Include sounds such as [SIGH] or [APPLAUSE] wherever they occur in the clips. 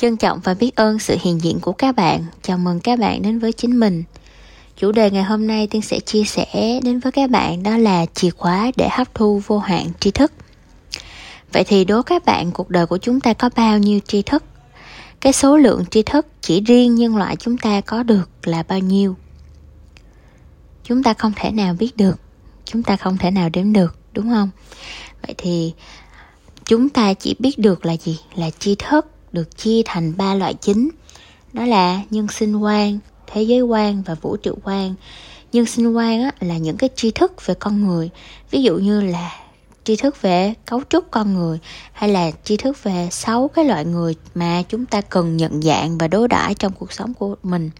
Trân trọng và biết ơn sự hiện diện của các bạn. Chào mừng các bạn đến với chính mình. Chủ đề ngày hôm nay Tiên sẽ chia sẻ đến với các bạn đó là chìa khóa để hấp thu vô hạn tri thức. Vậy thì đố các bạn cuộc đời của chúng ta có bao nhiêu tri thức? Cái số lượng tri thức chỉ riêng nhân loại chúng ta có được là bao nhiêu? Chúng ta không thể nào biết được, chúng ta không thể nào đếm được, đúng không? Vậy thì chúng ta chỉ biết được là gì? Là tri thức được chia thành ba loại chính. Đó là nhân sinh quan thế giới quan và vũ trụ quan. Nhân sinh quan á, là những cái tri thức về con người. Ví dụ như là tri thức về cấu trúc con người hay là tri thức về sáu cái loại người mà chúng ta cần nhận dạng và đối đãi trong cuộc sống của mình.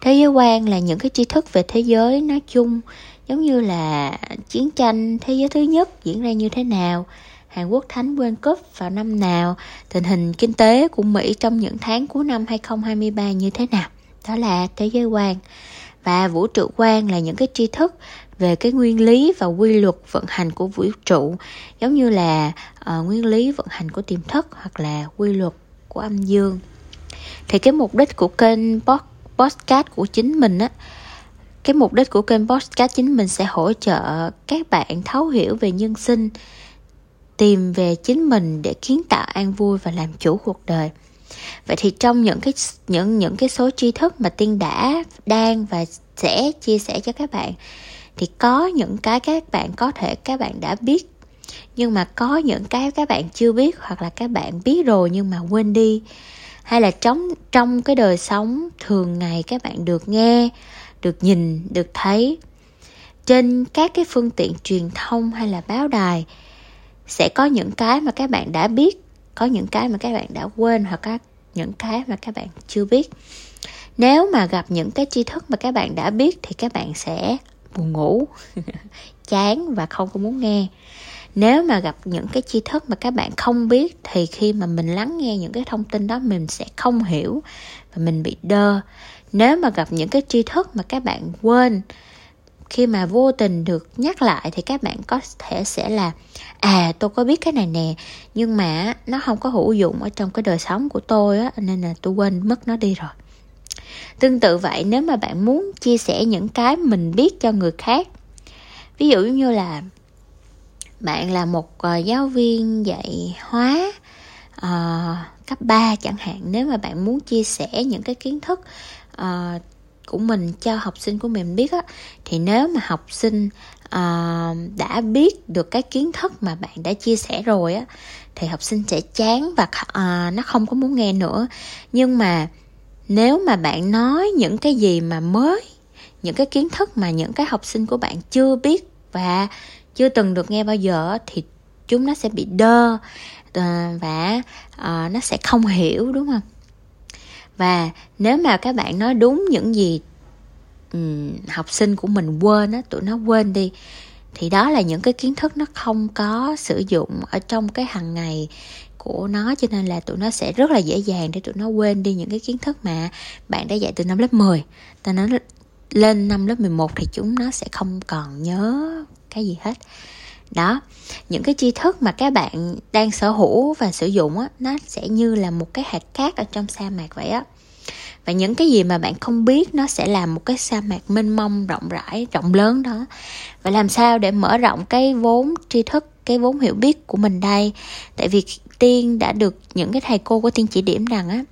Thế giới quan là những cái tri thức về thế giới nói chung giống như là chiến tranh thế giới thứ nhất diễn ra như thế nào Hàn Quốc thắng World Cup vào năm nào, tình hình kinh tế của Mỹ trong những tháng cuối năm 2023 như thế nào. Đó là thế giới quan. Và vũ trụ quan là những cái tri thức về cái nguyên lý và quy luật vận hành của vũ trụ giống như là uh, nguyên lý vận hành của tiềm thức hoặc là quy luật của âm dương thì cái mục đích của kênh podcast của chính mình á cái mục đích của kênh podcast chính mình sẽ hỗ trợ các bạn thấu hiểu về nhân sinh tìm về chính mình để kiến tạo an vui và làm chủ cuộc đời. Vậy thì trong những cái, những những cái số tri thức mà tiên đã đang và sẽ chia sẻ cho các bạn, thì có những cái các bạn có thể, các bạn đã biết. Nhưng mà có những cái các bạn chưa biết hoặc là các bạn biết rồi nhưng mà quên đi. Hay là trong trong cái đời sống thường ngày các bạn được nghe, được nhìn, được thấy. Trên các cái phương tiện truyền thông hay là báo đài sẽ có những cái mà các bạn đã biết, có những cái mà các bạn đã quên hoặc các, những cái mà các bạn chưa biết. Nếu mà gặp những cái tri thức mà các bạn đã biết thì các bạn sẽ buồn ngủ, [LAUGHS] chán và không có muốn nghe. Nếu mà gặp những cái tri thức mà các bạn không biết thì khi mà mình lắng nghe những cái thông tin đó, mình sẽ không hiểu và mình bị đơ. Nếu mà gặp những cái tri thức mà các bạn quên khi mà vô tình được nhắc lại thì các bạn có thể sẽ là à tôi có biết cái này nè nhưng mà nó không có hữu dụng ở trong cái đời sống của tôi á nên là tôi quên mất nó đi rồi. Tương tự vậy nếu mà bạn muốn chia sẻ những cái mình biết cho người khác ví dụ như là bạn là một ờ, giáo viên dạy hóa uh, cấp 3 chẳng hạn nếu mà bạn muốn chia sẻ những cái kiến thức uh, của mình cho học sinh của mình biết á thì nếu mà học sinh uh, đã biết được cái kiến thức mà bạn đã chia sẻ rồi á thì học sinh sẽ chán và uh, nó không có muốn nghe nữa. Nhưng mà nếu mà bạn nói những cái gì mà mới những cái kiến thức mà những cái học sinh của bạn chưa biết và chưa từng được nghe bao giờ thì chúng nó sẽ bị đơ ờ, và uh, nó sẽ không hiểu đúng không? Và nếu mà các bạn nói đúng những gì um, học sinh của mình quên á tụi nó quên đi thì đó là những cái kiến thức nó không có sử dụng ở trong cái hàng ngày của nó cho nên là tụi nó sẽ rất là dễ dàng để tụi nó quên đi những cái kiến thức mà bạn đã dạy từ năm lớp 10 ta nói lên năm lớp 11 thì chúng nó sẽ không còn nhớ cái gì hết đó, những cái tri thức mà các bạn đang sở hữu và sử dụng á, nó sẽ như là một cái hạt cát ở trong sa mạc vậy á. Và những cái gì mà bạn không biết nó sẽ làm một cái sa mạc mênh mông, rộng rãi, rộng lớn đó. Và làm sao để mở rộng cái vốn tri thức, cái vốn hiểu biết của mình đây? Tại vì tiên đã được những cái thầy cô của tiên chỉ điểm rằng á,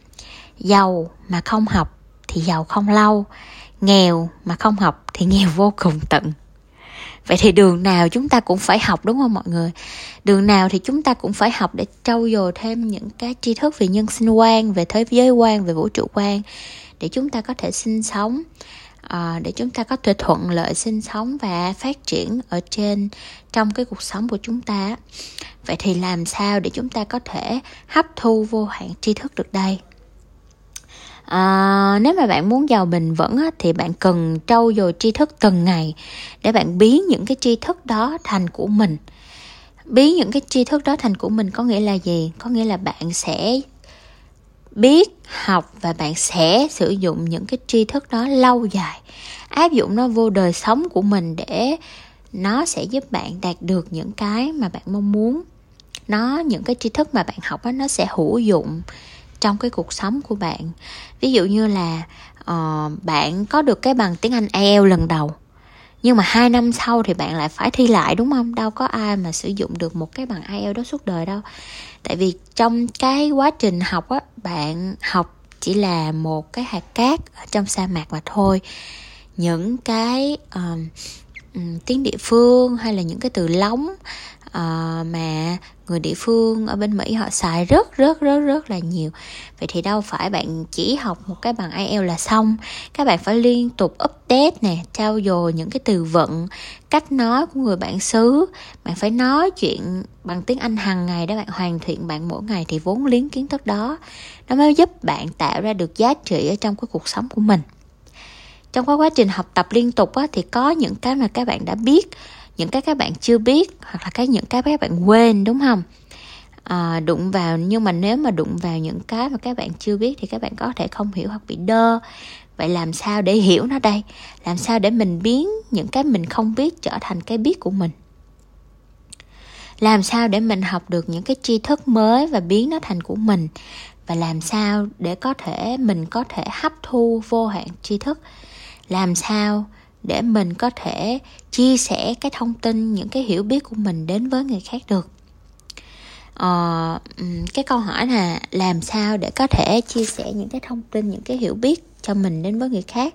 giàu mà không học thì giàu không lâu, nghèo mà không học thì nghèo vô cùng tận vậy thì đường nào chúng ta cũng phải học đúng không mọi người? Đường nào thì chúng ta cũng phải học để trau dồi thêm những cái tri thức về nhân sinh quan về thế giới quan về vũ trụ quan để chúng ta có thể sinh sống à, để chúng ta có thể thuận lợi sinh sống và phát triển ở trên trong cái cuộc sống của chúng ta. Vậy thì làm sao để chúng ta có thể hấp thu vô hạn tri thức được đây? À, nếu mà bạn muốn giàu bền vững á, thì bạn cần trau dồi tri thức từng ngày để bạn biến những cái tri thức đó thành của mình. Biến những cái tri thức đó thành của mình có nghĩa là gì? Có nghĩa là bạn sẽ biết học và bạn sẽ sử dụng những cái tri thức đó lâu dài. Áp dụng nó vô đời sống của mình để nó sẽ giúp bạn đạt được những cái mà bạn mong muốn. Nó những cái tri thức mà bạn học đó, nó sẽ hữu dụng trong cái cuộc sống của bạn. Ví dụ như là uh, bạn có được cái bằng tiếng anh IELTS lần đầu nhưng mà hai năm sau thì bạn lại phải thi lại đúng không? Đâu có ai mà sử dụng được một cái bằng IELTS đó suốt đời đâu. Tại vì trong cái quá trình học á bạn học chỉ là một cái hạt cát ở trong sa mạc mà thôi. Những cái uh, tiếng địa phương hay là những cái từ lóng uh, mà người địa phương ở bên Mỹ họ xài rất rất rất rất là nhiều. Vậy thì đâu phải bạn chỉ học một cái bằng IELTS là xong. Các bạn phải liên tục update nè trao dồi những cái từ vựng cách nói của người bản xứ. Bạn phải nói chuyện bằng tiếng Anh hàng ngày để bạn hoàn thiện bạn mỗi ngày thì vốn liếng kiến thức đó. Nó mới giúp bạn tạo ra được giá trị ở trong cái cuộc sống của mình. Trong quá trình học tập liên tục á, thì có những cái mà các bạn đã biết những cái các bạn chưa biết hoặc là cái những cái các bạn quên đúng không? À, đụng vào nhưng mà nếu mà đụng vào những cái mà các bạn chưa biết thì các bạn có thể không hiểu hoặc bị đơ. Vậy làm sao để hiểu nó đây? Làm sao để mình biến những cái mình không biết trở thành cái biết của mình? Làm sao để mình học được những cái tri thức mới và biến nó thành của mình? Và làm sao để có thể mình có thể hấp thu vô hạn tri thức? Làm sao để mình có thể chia sẻ cái thông tin những cái hiểu biết của mình đến với người khác được. Ờ, cái câu hỏi là làm sao để có thể chia sẻ những cái thông tin những cái hiểu biết cho mình đến với người khác?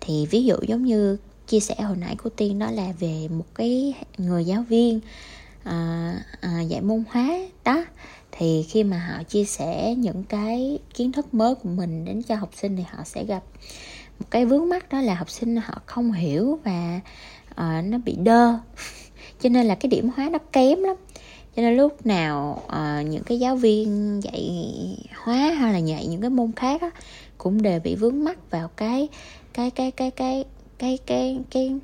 Thì ví dụ giống như chia sẻ hồi nãy của tiên đó là về một cái người giáo viên à, à, dạy môn hóa đó. Thì khi mà họ chia sẻ những cái kiến thức mới của mình đến cho học sinh thì họ sẽ gặp một cái vướng mắt đó là học sinh họ không hiểu và uh, nó bị đơ. [LAUGHS] Cho nên là cái điểm hóa nó kém lắm. Cho nên lúc nào uh, những cái giáo viên dạy hóa hay là dạy những cái môn khác á, cũng đều bị vướng mắt vào cái cái cái cái cái cái cái cái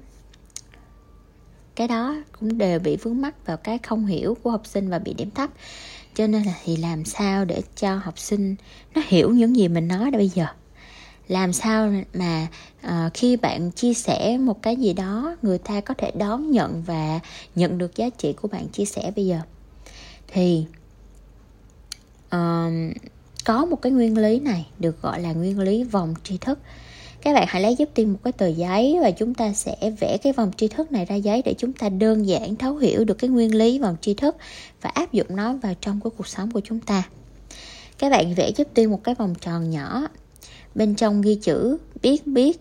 cái đó cũng đều bị vướng mắt vào cái không hiểu của học sinh và bị điểm thấp. Cho nên là thì làm sao để cho học sinh nó hiểu những gì mình nói đã bây giờ? Làm sao mà à, khi bạn chia sẻ một cái gì đó người ta có thể đón nhận và nhận được giá trị của bạn chia sẻ bây giờ? Thì à, có một cái nguyên lý này được gọi là nguyên lý vòng tri thức. Các bạn hãy lấy giúp tiên một cái tờ giấy và chúng ta sẽ vẽ cái vòng tri thức này ra giấy để chúng ta đơn giản thấu hiểu được cái nguyên lý vòng tri thức và áp dụng nó vào trong cái cuộc sống của chúng ta. Các bạn vẽ giúp tiên một cái vòng tròn nhỏ bên trong ghi chữ biết biết.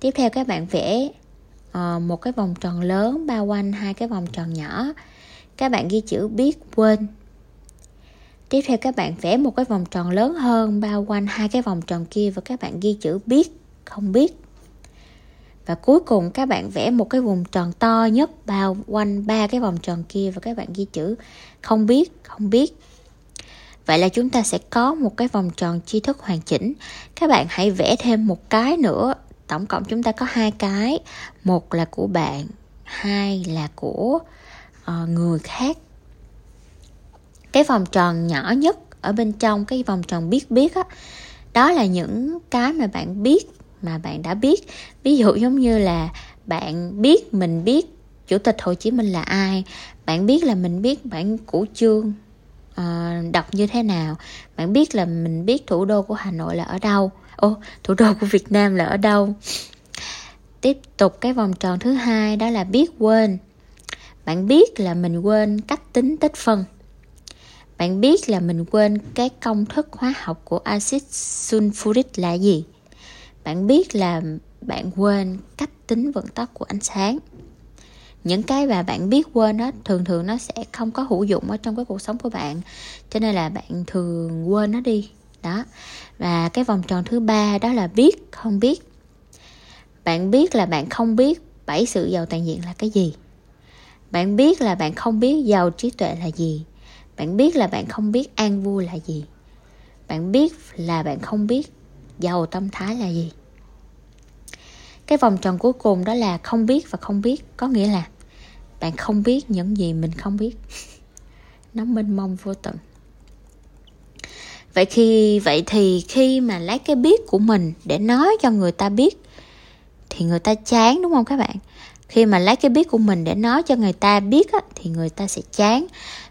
Tiếp theo các bạn vẽ uh, một cái vòng tròn lớn bao quanh hai cái vòng tròn nhỏ. Các bạn ghi chữ biết quên. Tiếp theo các bạn vẽ một cái vòng tròn lớn hơn bao quanh hai cái vòng tròn kia và các bạn ghi chữ biết không biết. Và cuối cùng các bạn vẽ một cái vùng tròn to nhất bao quanh ba cái vòng tròn kia và các bạn ghi chữ không biết không biết. Vậy là chúng ta sẽ có một cái vòng tròn tri thức hoàn chỉnh. Các bạn hãy vẽ thêm một cái nữa. Tổng cộng chúng ta có hai cái. Một là của bạn, hai là của uh, người khác. Cái vòng tròn nhỏ nhất ở bên trong cái vòng tròn biết biết á, đó là những cái mà bạn biết mà bạn đã biết. Ví dụ giống như là bạn biết mình biết chủ tịch hồ chí minh là ai bạn biết là mình biết bản củ chương uh, đọc như thế nào? Bạn biết là mình biết thủ đô của hà nội là ở đâu? Ô thủ đô của việt nam là ở đâu? Tiếp tục cái vòng tròn thứ hai đó là biết quên. Bạn biết là mình quên cách tính tích phân. Bạn biết là mình quên cái công thức hóa học của axit sulfuric là gì? Bạn biết là bạn quên cách tính vận tốc của ánh sáng những cái mà bạn biết quên đó thường thường nó sẽ không có hữu dụng ở trong cái cuộc sống của bạn. Cho nên là bạn thường quên nó đi. Đó. Và cái vòng tròn thứ ba đó là biết, không biết. Bạn biết là bạn không biết bảy sự giàu toàn diện là cái gì. Bạn biết là bạn không biết giàu trí tuệ là gì. Bạn biết là bạn không biết an vui là gì. Bạn biết là bạn không biết giàu tâm thái là gì. Cái vòng tròn cuối cùng đó là không biết và không biết. Có nghĩa là bạn không biết những gì mình không biết. Nó mênh mông vô tận. Vậy khi vậy thì khi mà lấy cái biết của mình để nói cho người ta biết thì người ta chán đúng không các bạn? Khi mà lấy cái biết của mình để nói cho người ta biết á, thì người ta sẽ chán.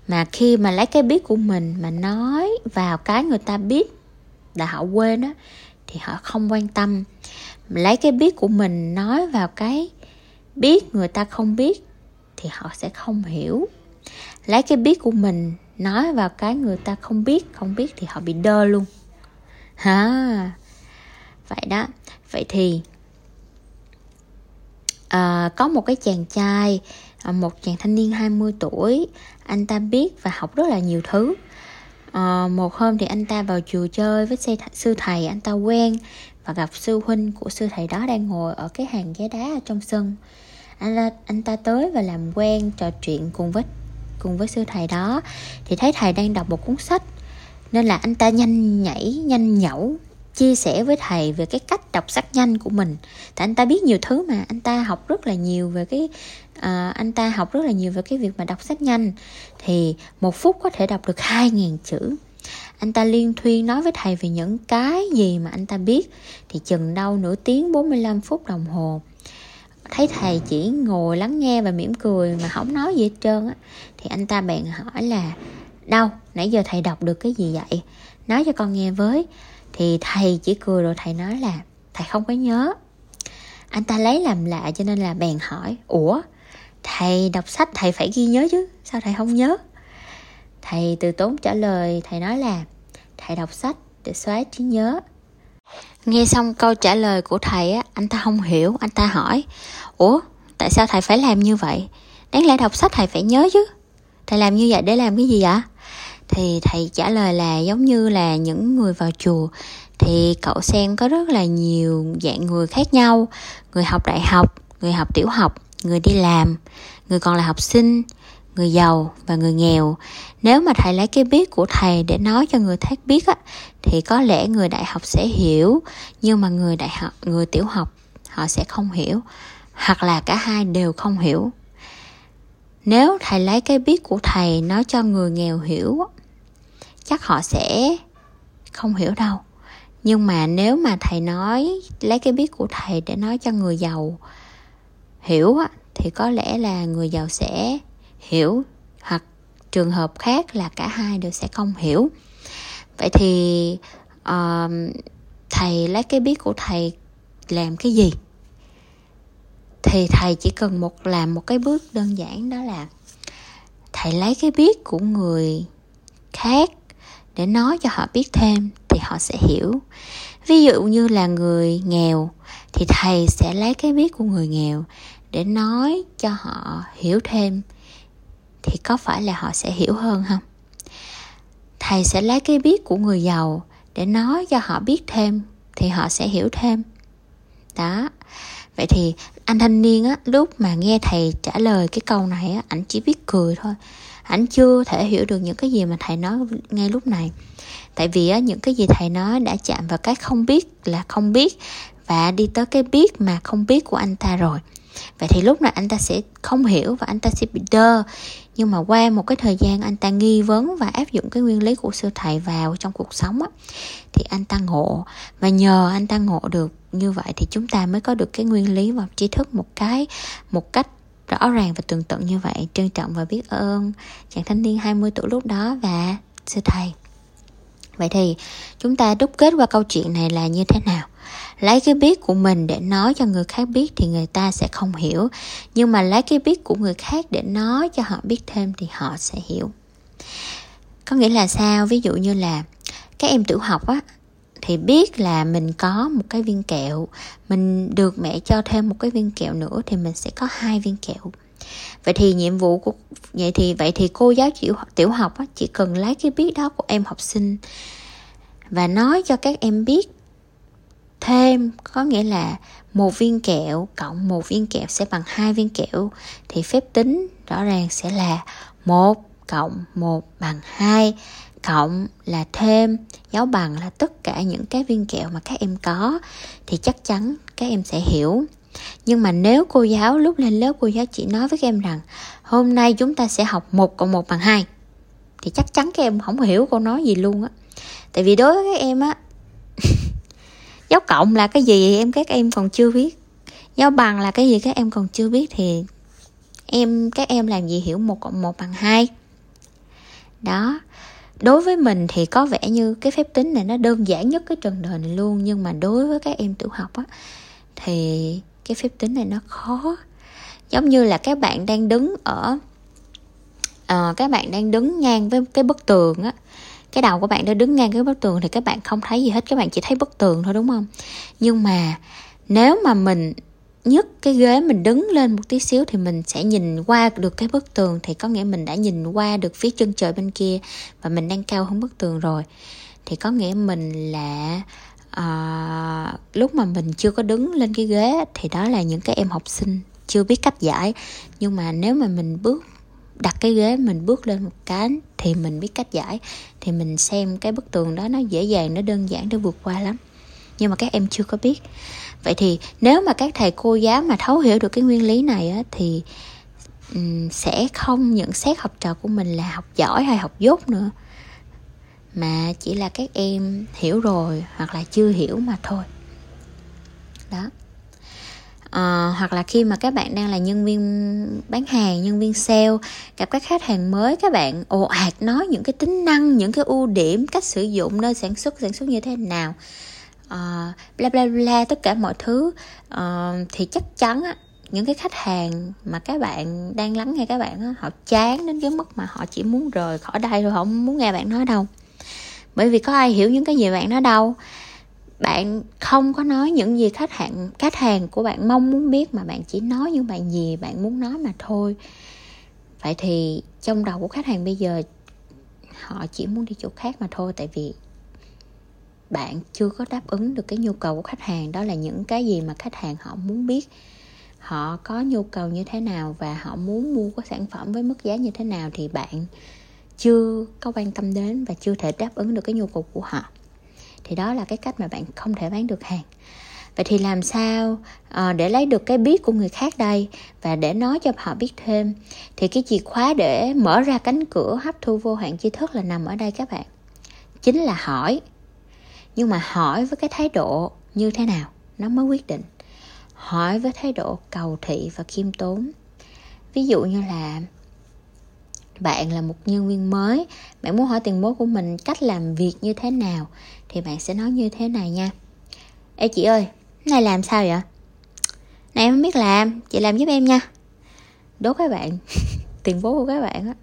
Mà khi mà lấy cái biết của mình mà nói vào cái người ta biết là họ quên á thì họ không quan tâm. Lấy cái biết của mình nói vào cái biết người ta không biết thì họ sẽ không hiểu. Lấy cái biết của mình nói vào cái người ta không biết không biết thì họ bị đơ luôn. Ha. Vậy đó. Vậy thì à, có một cái chàng trai ờ, một chàng thanh niên 20 tuổi anh ta biết và học rất là nhiều thứ. À, một hôm thì anh ta vào chùa chơi với sư thầy anh ta quen và gặp sư huynh của sư thầy đó đang ngồi ở cái hàng ghế đá ở trong sân anh ta, anh ta tới và làm quen trò chuyện cùng với cùng với sư thầy đó. Thì thấy thầy đang đọc một cuốn sách nên là anh ta nhanh nhảy nhanh nhẩu chia sẻ với thầy về cái cách đọc sách nhanh của mình. Tại anh ta biết nhiều thứ mà anh ta học rất là nhiều về cái à, anh ta học rất là nhiều về cái việc mà đọc sách nhanh. Thì một phút có thể đọc được hai ngàn chữ. Anh ta liên thuyên nói với thầy về những cái gì mà anh ta biết. Thì chừng đâu nửa tiếng 45 phút đồng hồ thấy thầy chỉ ngồi lắng nghe và mỉm cười mà không nói gì hết trơn á, thì anh ta bèn hỏi là, đâu, nãy giờ thầy đọc được cái gì vậy? Nói cho con nghe với. Thì thầy chỉ cười rồi thầy nói là, thầy không có nhớ. Anh ta lấy làm lạ cho nên là bèn hỏi, ủa, thầy đọc sách thầy phải ghi nhớ chứ? Sao thầy không nhớ? Thầy từ tốn trả lời, thầy nói là, thầy đọc sách để xóa trí nhớ nghe xong câu trả lời của thầy á, anh ta không hiểu, anh ta hỏi, ủa, tại sao thầy phải làm như vậy? Đáng lẽ đọc sách thầy phải nhớ chứ. Thầy làm như vậy để làm cái gì ạ thì thầy trả lời là giống như là những người vào chùa, thì cậu xem có rất là nhiều dạng người khác nhau, người học đại học, người học tiểu học, người đi làm, người còn là học sinh, người giàu và người nghèo nếu mà thầy lấy cái biết của thầy để nói cho người khác biết á, thì có lẽ người đại học sẽ hiểu, nhưng mà người đại học, người tiểu học, họ sẽ không hiểu, hoặc là cả hai đều không hiểu. Nếu thầy lấy cái biết của thầy nói cho người nghèo hiểu, chắc họ sẽ không hiểu đâu. Nhưng mà nếu mà thầy nói, lấy cái biết của thầy để nói cho người giàu hiểu thì có lẽ là người giàu sẽ hiểu hoặc trường hợp khác là cả hai đều sẽ không hiểu. Vậy thì uh, thầy lấy cái biết của thầy làm cái gì? Thì thầy chỉ cần một làm một cái bước đơn giản đó là thầy lấy cái biết của người khác để nói cho họ biết thêm thì họ sẽ hiểu. Ví dụ như là người nghèo thì thầy sẽ lấy cái biết của người nghèo để nói cho họ hiểu thêm thì có phải là họ sẽ hiểu hơn không? Thầy sẽ lấy cái biết của người giàu để nói cho họ biết thêm thì họ sẽ hiểu thêm. Đó. Vậy thì anh thanh niên á, lúc mà nghe thầy trả lời cái câu này á, ảnh chỉ biết cười thôi. Ảnh chưa thể hiểu được những cái gì mà thầy nói ngay lúc này. Tại vì á, những cái gì thầy nói đã chạm vào cái không biết là không biết và đi tới cái biết mà không biết của anh ta rồi. Vậy thì lúc này anh ta sẽ không hiểu và anh ta sẽ bị đơ nhưng mà qua một cái thời gian anh ta nghi vấn và áp dụng cái nguyên lý của sư thầy vào trong cuộc sống á, thì anh ta ngộ. Và nhờ anh ta ngộ được như vậy thì chúng ta mới có được cái nguyên lý và tri thức một cái, một cách rõ ràng và tường tận như vậy. Trân trọng và biết ơn chàng thanh niên 20 tuổi lúc đó và sư thầy vậy thì, chúng ta đúc kết qua câu chuyện này là như thế nào? Lấy cái biết của mình để nói cho người khác biết thì người ta sẽ không hiểu. Nhưng mà lấy cái biết của người khác để nói cho họ biết thêm thì họ sẽ hiểu. Có nghĩa là sao? Ví dụ như là, các em tiểu học á, thì biết là mình có một cái viên kẹo. Mình được mẹ cho thêm một cái viên kẹo nữa thì mình sẽ có hai viên kẹo vậy thì nhiệm vụ của vậy thì vậy thì cô giáo tiểu tiểu học á, chỉ cần lấy cái biết đó của em học sinh và nói cho các em biết thêm có nghĩa là một viên kẹo cộng một viên kẹo sẽ bằng hai viên kẹo thì phép tính rõ ràng sẽ là một cộng một bằng hai cộng là thêm dấu bằng là tất cả những cái viên kẹo mà các em có. Thì chắc chắn các em sẽ hiểu nhưng mà nếu cô giáo, lúc lên lớp cô giáo chỉ nói với các em rằng, hôm nay chúng ta sẽ học một cộng một bằng hai, thì chắc chắn các em không hiểu cô nói gì luôn á. Tại vì đối với các em á [LAUGHS] dấu cộng là cái gì em các em còn chưa biết. Dấu bằng là cái gì các em còn chưa biết thì em, các em làm gì hiểu một cộng một bằng hai. Đó. Đối với mình thì có vẻ như cái phép tính này nó đơn giản nhất cái trần đời này luôn, nhưng mà đối với các em tiểu học á, thì cái phép tính này nó khó. Giống như là các bạn đang đứng ở uh, các bạn đang đứng ngang với cái bức tường á. Cái đầu của bạn đã đứng ngang cái bức tường thì các bạn không thấy gì hết các bạn chỉ thấy bức tường thôi đúng không? Nhưng mà nếu mà mình nhấc cái ghế mình đứng lên một tí xíu thì mình sẽ nhìn qua được cái bức tường thì có nghĩa mình đã nhìn qua được phía chân trời bên kia và mình đang cao hơn bức tường rồi. Thì có nghĩa mình là à, lúc mà mình chưa có đứng lên cái ghế thì đó là những cái em học sinh chưa biết cách giải. Nhưng mà nếu mà mình bước đặt cái ghế mình bước lên một cái thì mình biết cách giải. Thì mình xem cái bức tường đó nó dễ dàng nó đơn giản để vượt qua lắm. Nhưng mà các em chưa có biết. Vậy thì nếu mà các thầy cô giáo mà thấu hiểu được cái nguyên lý này á, thì um, sẽ không nhận xét học trò của mình là học giỏi hay học dốt nữa mà chỉ là các em hiểu rồi hoặc là chưa hiểu mà thôi. Đó. À, hoặc là khi mà các bạn đang là nhân viên bán hàng nhân viên sale gặp các khách hàng mới các bạn ồ ạt nói những cái tính năng những cái ưu điểm cách sử dụng nơi sản xuất sản xuất như thế nào. À, bla bla bla tất cả mọi thứ. À, thì chắc chắn á, những cái khách hàng mà các bạn đang lắng nghe các bạn á, họ chán đến cái mức mà họ chỉ muốn rời khỏi đây rồi họ không muốn nghe bạn nói đâu bởi vì có ai hiểu những cái gì bạn nói đâu. Bạn không có nói những gì khách hàng khách hàng của bạn mong muốn biết, mà bạn chỉ nói những bạn gì bạn muốn nói mà thôi. Vậy thì trong đầu của khách hàng bây giờ, họ chỉ muốn đi chỗ khác mà thôi, tại vì bạn chưa có đáp ứng được cái nhu cầu của khách hàng. Đó là những cái gì mà khách hàng họ muốn biết. Họ có nhu cầu như thế nào và họ muốn mua cái sản phẩm với mức giá như thế nào thì bạn chưa có quan tâm đến và chưa thể đáp ứng được cái nhu cầu của họ. Thì đó là cái cách mà bạn không thể bán được hàng. Vậy thì làm sao à, để lấy được cái biết của người khác đây và để nói cho họ biết thêm? Thì cái chìa khóa để mở ra cánh cửa hấp thu vô hạn tri thức là nằm ở đây các bạn. Chính là hỏi. Nhưng mà hỏi với cái thái độ như thế nào nó mới quyết định. Hỏi với thái độ cầu thị và khiêm tốn. Ví dụ như là bạn là một nhân viên mới. Bạn muốn hỏi tiền bối của mình cách làm việc như thế nào, thì bạn sẽ nói như thế này nha. Ê, chị ơi, này làm sao vậy? Này, em không biết làm. Chị làm giúp em nha. Đố các bạn. [LAUGHS] Tiền bố của các bạn á,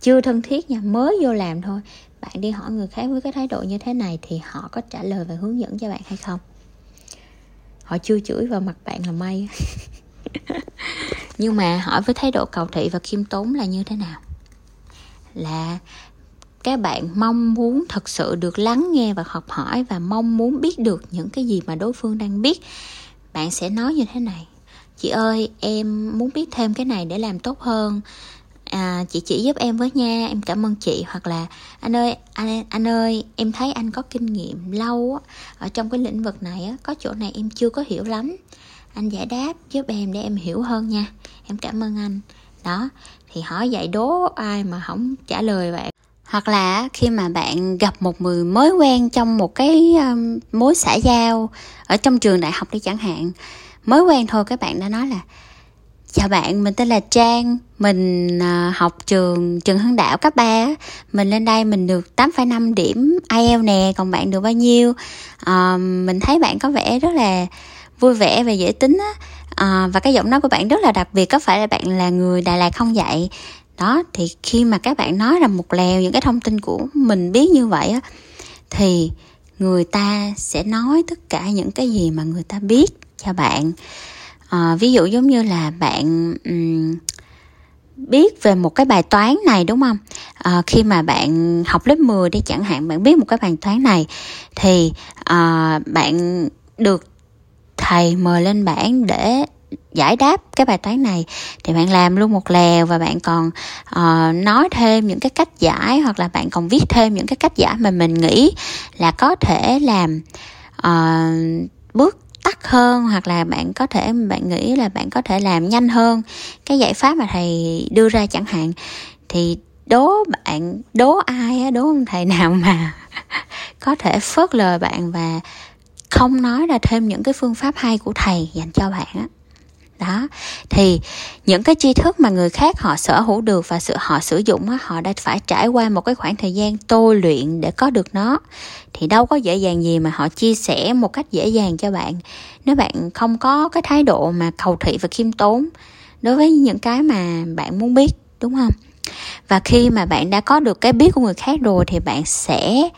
chưa thân thiết nha, mới vô làm thôi. Bạn đi hỏi người khác với cái thái độ như thế này thì họ có trả lời và hướng dẫn cho bạn hay không? Họ chưa chửi vào mặt bạn là may [LAUGHS] nhưng mà hỏi với thái độ cầu thị và khiêm tốn là như thế nào? Là các bạn mong muốn thật sự được lắng nghe và học hỏi và mong muốn biết được những cái gì mà đối phương đang biết. Bạn sẽ nói như thế này. Chị ơi em muốn biết thêm cái này để làm tốt hơn. À, chị chỉ giúp em với nha em cảm ơn chị. Hoặc là anh ơi anh anh ơi em thấy anh có kinh nghiệm lâu á, ở trong cái lĩnh vực này á, có chỗ này em chưa có hiểu lắm. Anh giải đáp giúp em để em hiểu hơn nha. Em cảm ơn anh. Đó thì hỏi dạy đố ai mà không trả lời bạn. Hoặc là khi mà bạn gặp một người mới quen trong một cái um, mối xã giao ở trong trường đại học đi chẳng hạn. Mới quen thôi các bạn đã nói là chào bạn mình tên là trang mình uh, học trường trường hưng đạo cấp 3 mình lên đây mình được 8,5 điểm IELTS nè còn bạn được bao nhiêu? Uh, mình thấy bạn có vẻ rất là vui vẻ và dễ tính á à, và cái giọng nói của bạn rất là đặc biệt có phải là bạn là người đà lạt không vậy? Đó thì khi mà các bạn nói ra một lèo những cái thông tin của mình biết như vậy á thì người ta sẽ nói tất cả những cái gì mà người ta biết cho bạn. À, ví dụ giống như là bạn um, biết về một cái bài toán này đúng không? À, khi mà bạn học lớp 10 đi chẳng hạn bạn biết một cái bài toán này thì à, bạn được thầy mời lên bảng để giải đáp cái bài toán này. Thì bạn làm luôn một lèo và bạn còn uh, nói thêm những cái cách giải hoặc là bạn còn viết thêm những cái cách giải mà mình nghĩ là có thể làm uh, bước tắt hơn hoặc là bạn có thể bạn nghĩ là bạn có thể làm nhanh hơn cái giải pháp mà thầy đưa ra chẳng hạn. Thì đố bạn đố ai á đố ông thầy nào mà [LAUGHS] có thể phớt lờ bạn và không nói ra thêm những cái phương pháp hay của thầy dành cho bạn á. Đó thì những cái tri thức mà người khác họ sở hữu được và sự họ sử dụng á, họ đã phải trải qua một cái khoảng thời gian tôi luyện để có được nó. Thì đâu có dễ dàng gì mà họ chia sẻ một cách dễ dàng cho bạn. Nếu bạn không có cái thái độ mà cầu thị và khiêm tốn đối với những cái mà bạn muốn biết đúng không? Và khi mà bạn đã có được cái biết của người khác rồi thì bạn sẽ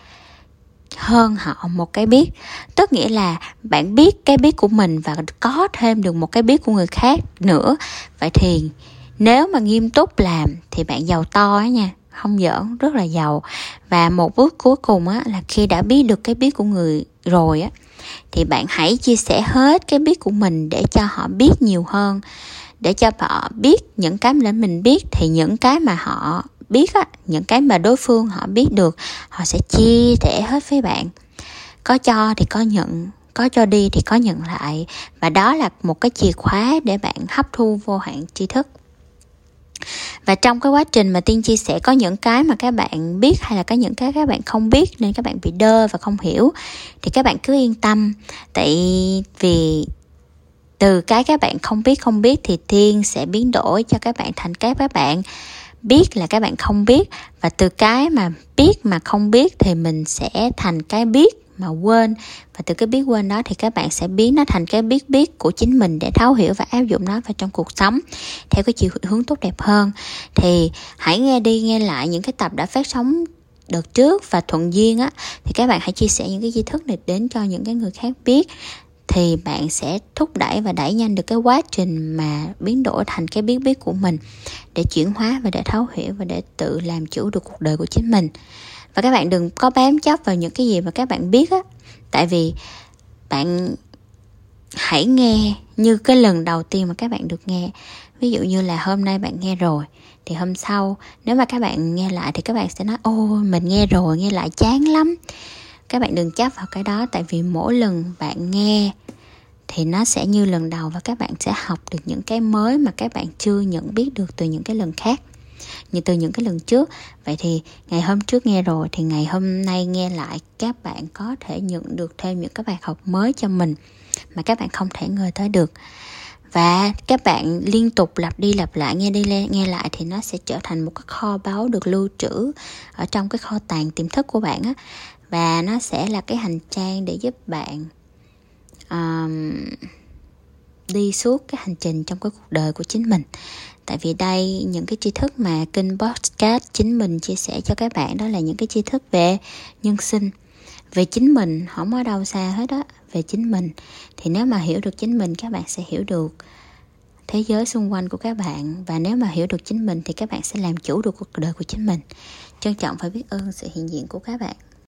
hơn họ một cái biết. Tức nghĩa là bạn biết cái biết của mình và có thêm được một cái biết của người khác nữa. Vậy thì nếu mà nghiêm túc làm thì bạn giàu to á nha, không giỡn, rất là giàu. Và một bước cuối cùng á là khi đã biết được cái biết của người rồi á, thì bạn hãy chia sẻ hết cái biết của mình để cho họ biết nhiều hơn. Để cho họ biết những cái mà mình biết thì những cái mà họ biết á, những cái mà đối phương họ biết được, họ sẽ chia sẻ hết với bạn. Có cho thì có nhận, có cho đi thì có nhận lại. Và đó là một cái chìa khóa để bạn hấp thu vô hạn tri thức. Và trong cái quá trình mà tiên chia sẻ có những cái mà các bạn biết hay là có những cái các bạn không biết nên các bạn bị đơ và không hiểu, thì các bạn cứ yên tâm. Tại vì từ cái các bạn không biết không biết thì tiên sẽ biến đổi cho các bạn thành cái các bạn biết là các bạn không biết. Và từ cái mà biết mà không biết thì mình sẽ thành cái biết mà quên. Và từ cái biết quên đó thì các bạn sẽ biến nó thành cái biết biết của chính mình để thấu hiểu và áp dụng nó vào trong cuộc sống theo cái chiều hướng tốt đẹp hơn. Thì hãy nghe đi, nghe lại những cái tập đã phát sóng đợt trước và thuận duyên á, thì các bạn hãy chia sẻ những cái tri thức này đến cho những cái người khác biết thì bạn sẽ thúc đẩy và đẩy nhanh được cái quá trình mà biến đổi thành cái biết biết của mình để chuyển hóa và để thấu hiểu và để tự làm chủ được cuộc đời của chính mình. Và các bạn đừng có bám chấp vào những cái gì mà các bạn biết á. Tại vì bạn hãy nghe như cái lần đầu tiên mà các bạn được nghe. Ví dụ như là hôm nay bạn nghe rồi, thì hôm sau nếu mà các bạn nghe lại thì các bạn sẽ nói ô mình nghe rồi, nghe lại chán lắm các bạn đừng chấp vào cái đó, tại vì mỗi lần bạn nghe thì nó sẽ như lần đầu và các bạn sẽ học được những cái mới mà các bạn chưa nhận biết được từ những cái lần khác, như từ những cái lần trước. Vậy thì ngày hôm trước nghe rồi thì ngày hôm nay nghe lại, các bạn có thể nhận được thêm những cái bài học mới cho mình mà các bạn không thể ngờ tới được. Và các bạn liên tục lặp đi lặp lại, nghe đi nghe lại thì nó sẽ trở thành một cái kho báu được lưu trữ ở trong cái kho tàng tiềm thức của bạn á và nó sẽ là cái hành trang để giúp bạn um, đi suốt cái hành trình trong cái cuộc đời của chính mình. Tại vì đây những cái tri thức mà kênh podcast chính mình chia sẻ cho các bạn đó là những cái tri thức về nhân sinh về chính mình không ở đâu xa hết á về chính mình. Thì nếu mà hiểu được chính mình các bạn sẽ hiểu được thế giới xung quanh của các bạn. Và nếu mà hiểu được chính mình thì các bạn sẽ làm chủ được cuộc đời của chính mình. Trân trọng phải biết ơn sự hiện diện của các bạn.